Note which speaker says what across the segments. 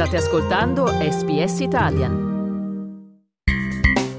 Speaker 1: State ascoltando SBS Italian.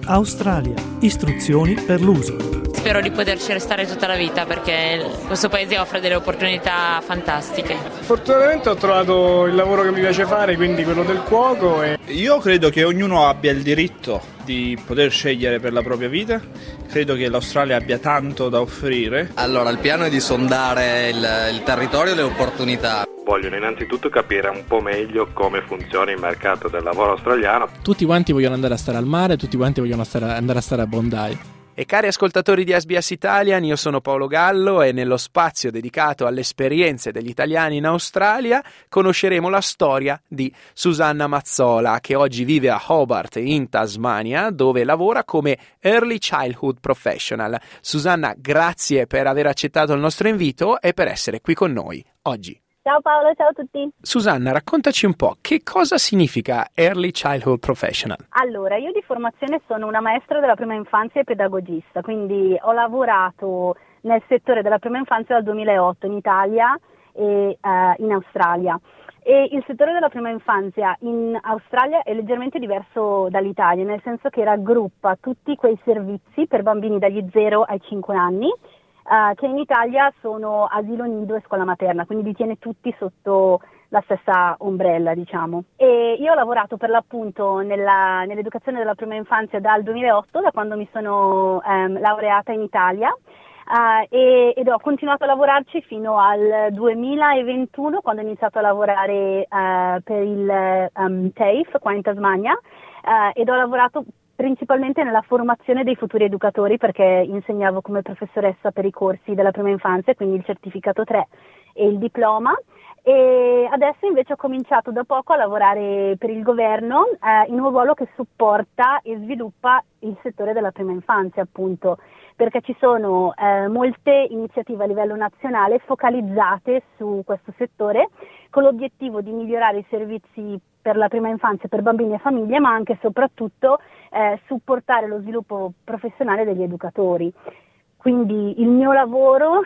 Speaker 2: Australia. Istruzioni per l'uso.
Speaker 3: Spero di poterci restare tutta la vita perché questo paese offre delle opportunità fantastiche.
Speaker 4: Fortunatamente ho trovato il lavoro che mi piace fare, quindi quello del cuoco. E...
Speaker 5: Io credo che ognuno abbia il diritto di poter scegliere per la propria vita. Credo che l'Australia abbia tanto da offrire.
Speaker 6: Allora, il piano è di sondare il, il territorio e le opportunità
Speaker 7: vogliono innanzitutto capire un po' meglio come funziona il mercato del lavoro australiano.
Speaker 8: Tutti quanti vogliono andare a stare al mare, tutti quanti vogliono stare, andare a stare a Bondi.
Speaker 9: E cari ascoltatori di SBS Italian, io sono Paolo Gallo e nello spazio dedicato alle esperienze degli italiani in Australia conosceremo la storia di Susanna Mazzola che oggi vive a Hobart in Tasmania dove lavora come Early Childhood Professional. Susanna, grazie per aver accettato il nostro invito e per essere qui con noi oggi.
Speaker 10: Ciao Paolo, ciao a tutti.
Speaker 9: Susanna, raccontaci un po' che cosa significa Early Childhood Professional.
Speaker 10: Allora, io di formazione sono una maestra della prima infanzia e pedagogista, quindi ho lavorato nel settore della prima infanzia dal 2008 in Italia e uh, in Australia. E il settore della prima infanzia in Australia è leggermente diverso dall'Italia, nel senso che raggruppa tutti quei servizi per bambini dagli 0 ai 5 anni uh, che in Italia sono asilo nido e scuola materna, quindi li tiene tutti sotto la stessa ombrella, diciamo. E io ho lavorato per l'appunto nella, nell'educazione della prima infanzia dal 2008, da quando mi sono um, laureata in Italia. Uh, e, ed ho continuato a lavorarci fino al 2021 quando ho iniziato a lavorare uh, per il um, TAFE qua in Tasmania uh, ed ho lavorato principalmente nella formazione dei futuri educatori perché insegnavo come professoressa per i corsi della prima infanzia, quindi il certificato 3 e il diploma. E adesso invece ho cominciato da poco a lavorare per il governo eh, in un ruolo che supporta e sviluppa il settore della prima infanzia appunto perché ci sono eh, molte iniziative a livello nazionale focalizzate su questo settore con l'obiettivo di migliorare i servizi per la prima infanzia per bambini e famiglie ma anche e soprattutto eh, supportare lo sviluppo professionale degli educatori. Quindi il mio lavoro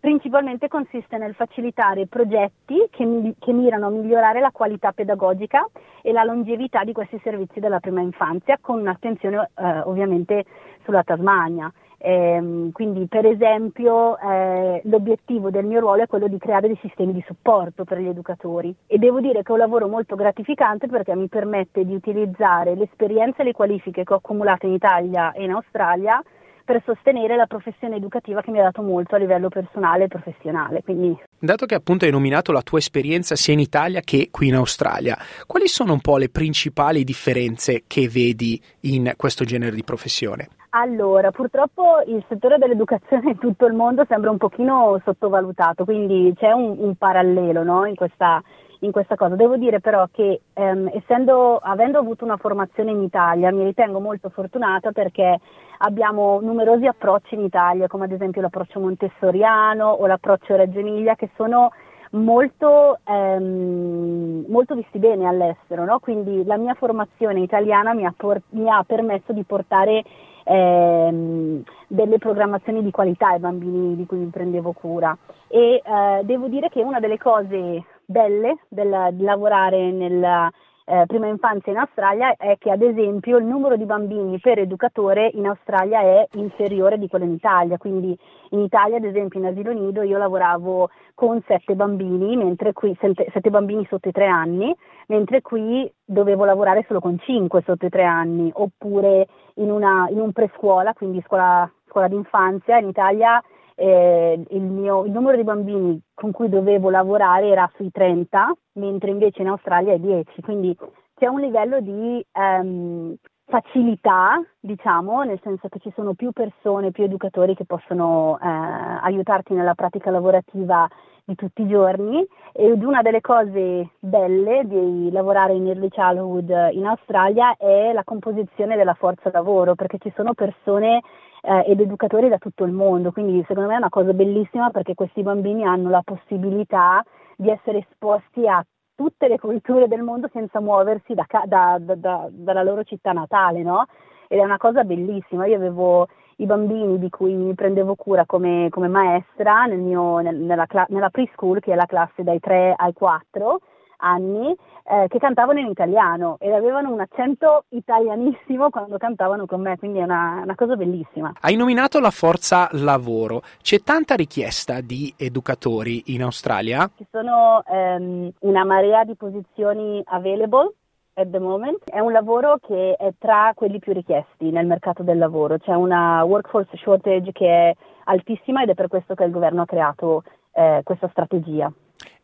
Speaker 10: principalmente consiste nel facilitare progetti che, mi, che, mirano a migliorare la qualità pedagogica e la longevità di questi servizi della prima infanzia con un'attenzione eh, ovviamente sulla Tasmania. Eh, quindi per esempio eh, l'obiettivo del mio ruolo è quello di creare dei sistemi di supporto per gli educatori e devo dire che è un lavoro molto gratificante perché mi permette di utilizzare l'esperienza e le qualifiche che ho accumulato in Italia e in Australia per sostenere la professione educativa che mi ha dato molto a livello personale e professionale. Quindi...
Speaker 9: Dato che appunto hai nominato la tua esperienza sia in Italia che qui in Australia, quali sono un po' le principali differenze che vedi in questo genere di professione?
Speaker 10: Allora, purtroppo il settore dell'educazione in tutto il mondo sembra un pochino sottovalutato, quindi c'è un, un parallelo no, in, questa, in, questa, cosa. Devo dire però che ehm, essendo, avendo avuto una formazione in Italia mi ritengo molto fortunata perché abbiamo numerosi approcci in Italia, come ad esempio l'approccio montessoriano o l'approccio Reggio Emilia, che sono molto, ehm, molto visti bene all'estero. No? Quindi la mia formazione italiana mi ha, por- mi ha permesso di portare ehm, delle programmazioni di qualità ai bambini di cui mi prendevo cura. E eh, devo dire che una delle cose belle del, lavorare nella eh, prima infanzia in Australia è che ad esempio il numero di bambini per educatore in Australia è inferiore di quello in Italia, quindi in Italia ad esempio in asilo nido io lavoravo con sette bambini, mentre qui sette, sette bambini sotto i tre anni, mentre qui dovevo lavorare solo con cinque sotto i tre anni, oppure in, una, in un prescuola, quindi scuola, scuola d'infanzia, in Italia eh, il, mio, il numero di bambini con cui dovevo lavorare era sui 30, mentre invece in Australia è 10, quindi c'è un livello di ehm, facilità, diciamo, nel senso che ci sono più persone, più educatori che possono eh, aiutarti nella pratica lavorativa di tutti i giorni. Ed una delle cose belle di lavorare in early childhood in Australia è la composizione della forza lavoro perché ci sono persone eh, ed educatori da tutto il mondo, quindi secondo me è una cosa bellissima perché questi bambini hanno la possibilità di essere esposti a tutte le culture del mondo senza muoversi da, da, da, dalla loro città natale, no? Ed è una cosa bellissima. Io avevo i bambini di cui mi prendevo cura come, come maestra nel mio, nel, nella, nella preschool, che è la classe dai 3 ai 4, anni eh, che cantavano in italiano ed avevano un accento italianissimo quando cantavano con me, quindi è una, una cosa bellissima.
Speaker 9: Hai nominato la forza lavoro, c'è tanta richiesta di educatori in Australia?
Speaker 10: Ci sono ehm, una marea di posizioni available at the moment. È un lavoro che è tra quelli più richiesti nel mercato del lavoro, c'è una workforce shortage che è altissima ed è per questo che il governo ha creato eh, questa strategia.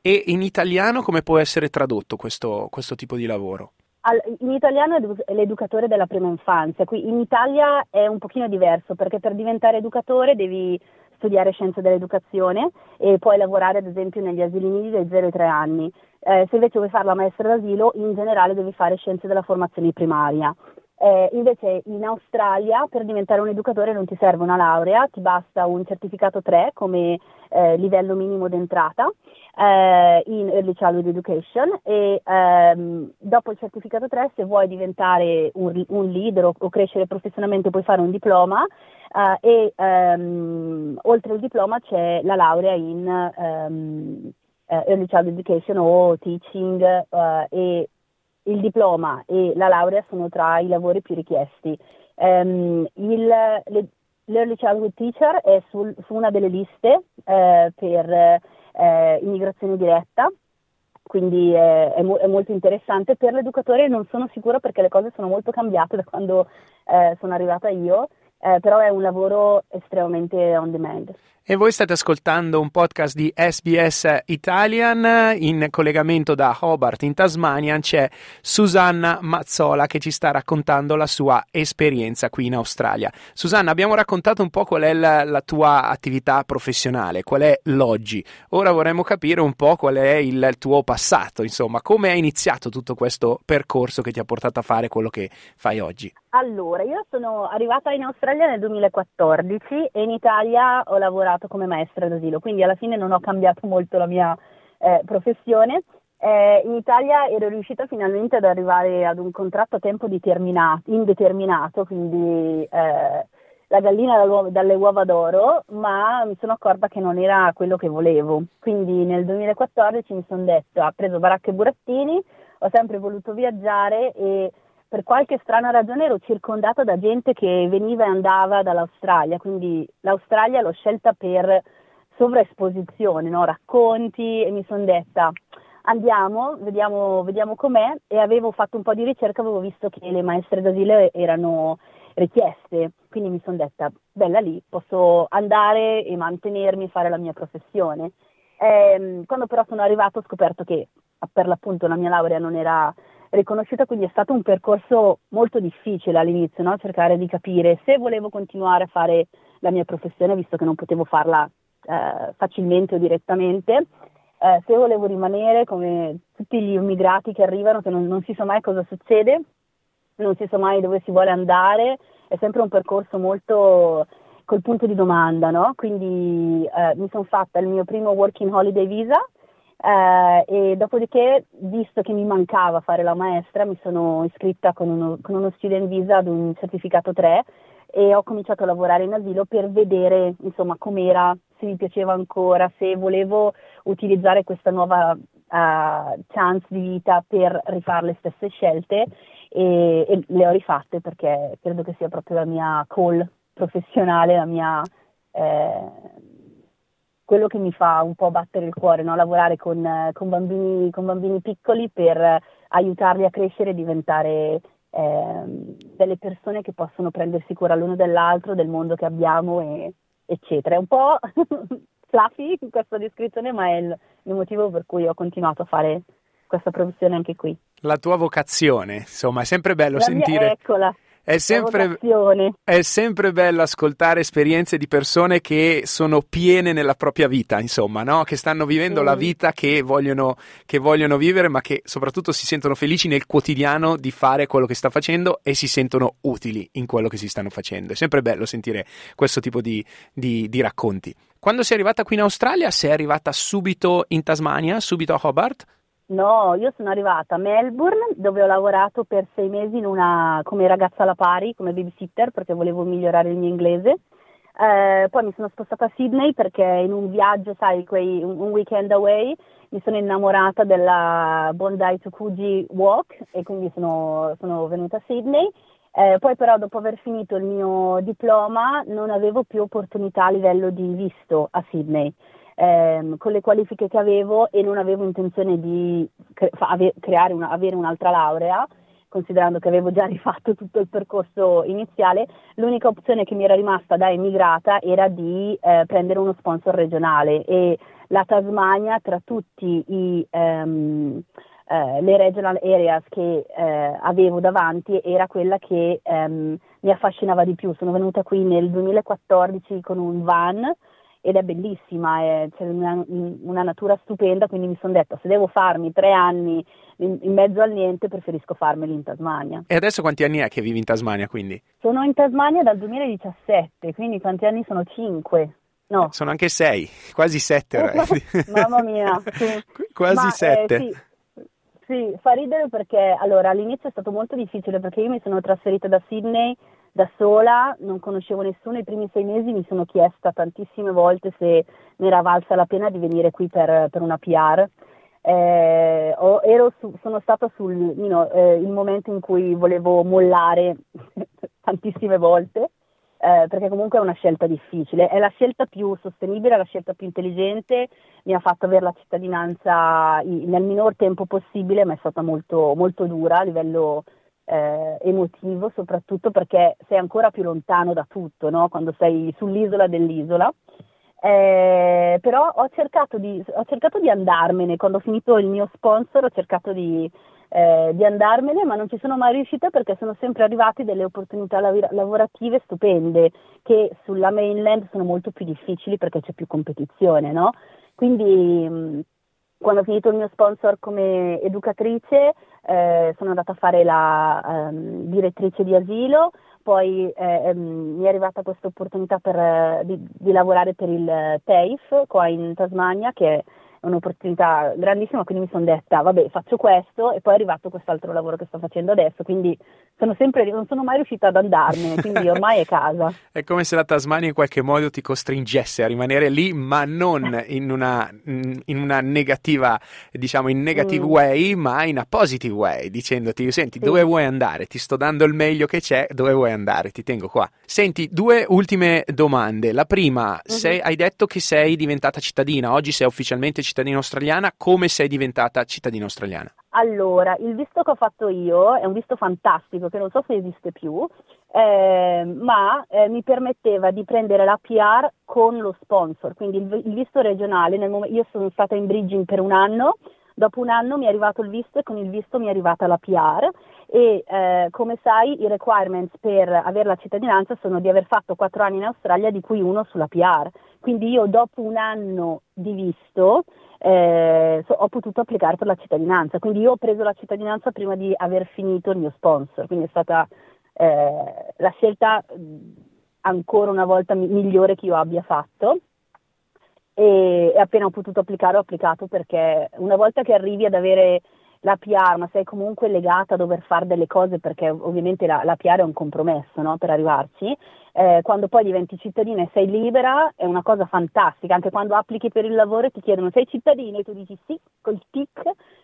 Speaker 9: E in italiano come può essere tradotto questo, questo tipo di lavoro?
Speaker 10: In italiano è l'educatore della prima infanzia, qui in Italia è un pochino diverso perché per diventare educatore devi studiare scienze dell'educazione e puoi lavorare ad esempio negli asili nidi dai 0 ai 3 anni. Eh, se invece vuoi fare la maestra d'asilo, in generale devi fare scienze della formazione primaria. Eh, invece in Australia per diventare un educatore non ti serve una laurea, ti basta un certificato 3 come eh, livello minimo d'entrata eh, in Early Childhood Education e ehm, dopo il certificato 3 se vuoi diventare un, un leader o, o, crescere professionalmente puoi fare un diploma eh, e ehm, oltre il diploma c'è la laurea in ehm, eh, Early Childhood Education o Teaching eh, e il diploma e la laurea sono tra i lavori più richiesti. Um, il, le, L'Early Childhood Teacher è sul, su una delle liste eh, per eh, immigrazione diretta, quindi è, è, mo- è, molto interessante. Per l'educatore non sono sicura perché le cose sono molto cambiate da quando eh, sono arrivata io, eh, però è un lavoro estremamente on demand.
Speaker 9: E voi state ascoltando un podcast di SBS Italian in collegamento da Hobart in Tasmania. C'è Susanna Mazzola che ci sta raccontando la sua esperienza qui in Australia. Susanna, abbiamo raccontato un po' qual è la, la tua attività professionale, qual è l'oggi. Ora vorremmo capire un po' qual è il, il tuo passato, insomma, come è iniziato tutto questo percorso che ti ha portato a fare quello che fai oggi.
Speaker 10: Allora, io sono arrivata in Australia nel 2014 e in Italia ho lavorato come maestra d'asilo, quindi alla fine non ho cambiato molto la mia eh, professione. Eh, in Italia ero riuscita finalmente ad arrivare ad un contratto a tempo indeterminato, quindi eh, la gallina dalle uova d'oro, ma mi sono accorta che non era quello che volevo. Quindi nel 2014 mi sono detto, ho preso baracche e burattini, ho sempre voluto viaggiare e per qualche strana ragione ero circondata da gente che veniva e andava dall'Australia, quindi l'Australia l'ho scelta per sovraesposizione, no? racconti e mi sono detta andiamo, vediamo, vediamo com'è e avevo fatto un po' di ricerca, avevo visto che le maestre d'asilo erano richieste, quindi mi sono detta bella lì, posso andare e mantenermi, fare la mia professione. E, ehm, quando però sono arrivata ho scoperto che per l'appunto la mia laurea non era riconosciuta, quindi è stato un percorso molto difficile all'inizio, no? cercare di capire se volevo continuare a fare la mia professione, visto che non potevo farla eh, facilmente o direttamente, eh, se volevo rimanere come tutti gli immigrati che arrivano, che non, non si sa mai cosa succede, non si sa mai dove si vuole andare, è sempre un percorso molto col punto di domanda, no? Quindi eh, mi sono fatta il mio primo working holiday visa eh, e dopodiché, visto che mi mancava fare la maestra, mi sono iscritta con uno, con uno student visa ad un certificato 3 e ho cominciato a lavorare in asilo per vedere insomma com'era, se mi piaceva ancora, se volevo utilizzare questa nuova uh, chance di vita per rifare le stesse scelte e, e, le ho rifatte perché credo che sia proprio la mia call professionale, la mia eh, quello che mi fa un po' battere il cuore, no? lavorare con, con, bambini, con, bambini, piccoli per aiutarli a crescere e diventare eh, delle persone che possono prendersi cura l'uno dell'altro, del mondo che abbiamo, e, eccetera. È un po' fluffy questa descrizione, ma è il, il motivo per cui ho continuato a fare questa professione anche qui.
Speaker 9: La tua vocazione, insomma, è sempre bello
Speaker 10: La
Speaker 9: sentire.
Speaker 10: Mia, eccola
Speaker 9: è sempre, è sempre, bello ascoltare esperienze di persone che sono piene nella propria vita, insomma, no? che stanno vivendo mm. la vita che vogliono, che vogliono, vivere, ma che soprattutto si sentono felici nel quotidiano di fare quello che sta facendo e si sentono utili in quello che si stanno facendo. È sempre bello sentire questo tipo di, di, di racconti. Quando sei arrivata qui in Australia, sei arrivata subito in Tasmania, subito a Hobart?
Speaker 10: No, io sono arrivata a Melbourne dove ho lavorato per sei mesi una, come ragazza alla pari, come babysitter perché volevo migliorare il mio inglese. Eh, poi mi sono spostata a Sydney perché in un viaggio, sai, quei, un, weekend away, mi sono innamorata della Bondi to Coogee Walk e quindi sono, sono venuta a Sydney. Eh, poi però dopo aver finito il mio diploma non avevo più opportunità a livello di visto a Sydney. Eh, con le qualifiche che avevo e non avevo intenzione di cre- una, avere un'altra laurea, considerando che avevo già rifatto tutto il percorso iniziale, l'unica opzione che mi era rimasta da emigrata era di eh, prendere uno sponsor regionale e la Tasmania tra tutti i, um, uh, le regional areas che uh, avevo davanti era quella che um, mi affascinava di più. Sono venuta qui nel 2014 con un van ed è bellissima, è, c'è una, una, natura stupenda, quindi mi sono detta se devo farmi tre anni in, in, mezzo al niente preferisco farmeli in Tasmania.
Speaker 9: E adesso quanti anni è che vivi in Tasmania quindi?
Speaker 10: Sono in Tasmania dal 2017, quindi quanti anni sono? Cinque. No.
Speaker 9: Sono anche sei, quasi sette.
Speaker 10: Mamma mia,
Speaker 9: quasi Ma, sette.
Speaker 10: Eh, sì. sì, fa ridere perché allora all'inizio è stato molto difficile perché io mi sono trasferita da Sydney da sola, non conoscevo nessuno, i primi sei mesi mi sono chiesta tantissime volte se mi era valsa la pena di venire qui per, per una PR. Eh, su, sono stata sul you know, eh, momento in cui volevo mollare tantissime volte, eh, perché comunque è una scelta difficile, è la scelta più sostenibile, la scelta più intelligente, mi ha fatto avere la cittadinanza nel minor tempo possibile, ma è stata molto, molto dura a livello eh, emotivo, soprattutto perché sei ancora più lontano da tutto, no? quando sei sull'isola dell'isola. Eh, però ho cercato, di, ho cercato, di, andarmene, quando ho finito il mio sponsor ho cercato di, eh, di, andarmene, ma non ci sono mai riuscita perché sono sempre arrivate delle opportunità lav- lavorative stupende che sulla mainland sono molto più difficili perché c'è più competizione, no? Quindi mh, quando ho finito il mio sponsor come educatrice eh, sono andata a fare la um, direttrice di asilo, poi eh, um, mi è arrivata questa opportunità per, eh, di, di, lavorare per il TAFE qua in Tasmania che è un'opportunità grandissima, quindi mi sono detta, vabbè, faccio questo e poi è arrivato quest'altro lavoro che sto facendo adesso, quindi sono sempre, non sono mai riuscita ad andarmene, quindi ormai è casa.
Speaker 9: è come se la Tasmania in qualche modo ti costringesse a rimanere lì, ma non in una, in una negativa, diciamo in negative mm. way, ma in a positive way, dicendoti, senti, sì. dove vuoi andare? Ti sto dando il meglio che c'è, dove vuoi andare? Ti tengo qua. Senti, due ultime domande. La prima, mm-hmm. sei, hai detto che sei diventata cittadina, oggi sei ufficialmente cittadina cittadina australiana, come sei diventata cittadina australiana?
Speaker 10: Allora, il visto che ho fatto io è un visto fantastico che non so se esiste più, eh, ma eh, mi permetteva di prendere la PR con lo sponsor, quindi il, il visto regionale, mom- io sono stata in bridging per un anno, dopo un anno mi è arrivato il visto e con il visto mi è arrivata la PR e eh, come sai i requirements per avere la cittadinanza sono di aver fatto quattro anni in Australia di cui uno sulla PR. Quindi io dopo un anno di visto eh, so, ho potuto applicare per la cittadinanza, quindi io ho preso la cittadinanza prima di aver finito il mio sponsor, quindi è stata eh, la scelta ancora una volta migliore che io abbia fatto. E, e appena ho potuto applicare ho applicato perché una volta che arrivi ad avere la PR, ma sei comunque legata a dover fare delle cose perché ovviamente la, la PR è un compromesso no, per arrivarci, eh, quando poi diventi cittadina e sei libera è una cosa fantastica, anche quando applichi per il lavoro e ti chiedono sei cittadino e tu dici sì, col tic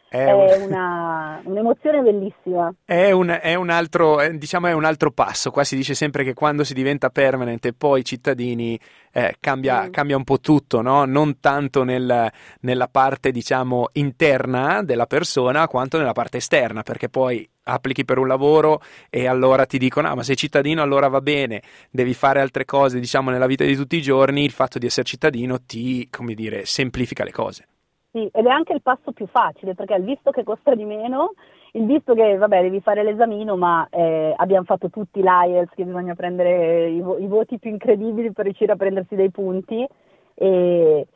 Speaker 10: è, è una, un'emozione bellissima.
Speaker 9: È un, è un altro, diciamo è un altro passo. Qua si dice sempre che quando si diventa permanent e poi cittadini eh, cambia, mm. cambia, un po' tutto, no? non tanto nel, nella parte diciamo interna della persona quanto nella parte esterna, perché poi applichi per un lavoro e allora ti dicono ah ma sei cittadino allora va bene devi fare altre cose diciamo nella vita di tutti i giorni il fatto di essere cittadino ti come dire semplifica le cose.
Speaker 10: Sì, ed è anche il passo più facile perché il visto che costa di meno, il visto che vabbè devi fare l'esamino ma eh, abbiamo fatto tutti l'IELTS che bisogna prendere i, vo- i, voti più incredibili per riuscire a prendersi dei punti e,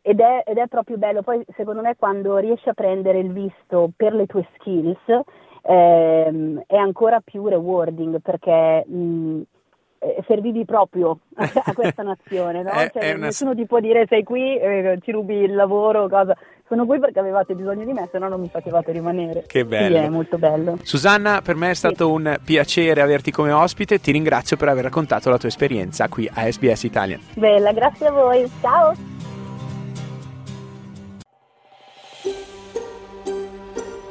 Speaker 10: ed, è, ed, è, proprio bello, poi secondo me quando riesci a prendere il visto per le tue skills ehm, è ancora più rewarding perché mh, eh, servivi proprio a, questa nazione, no?
Speaker 9: È-
Speaker 10: Cioè,
Speaker 9: è una-
Speaker 10: nessuno ti può dire sei qui, eh, ci rubi il lavoro, cosa. Sono qui perché avevate bisogno di me, se no non mi facevate rimanere.
Speaker 9: Che bello.
Speaker 10: Sì, è molto bello.
Speaker 9: Susanna, per me è stato un piacere averti come ospite. Ti ringrazio per aver raccontato la tua esperienza qui a SBS Italian.
Speaker 10: Bella, grazie a voi. Ciao.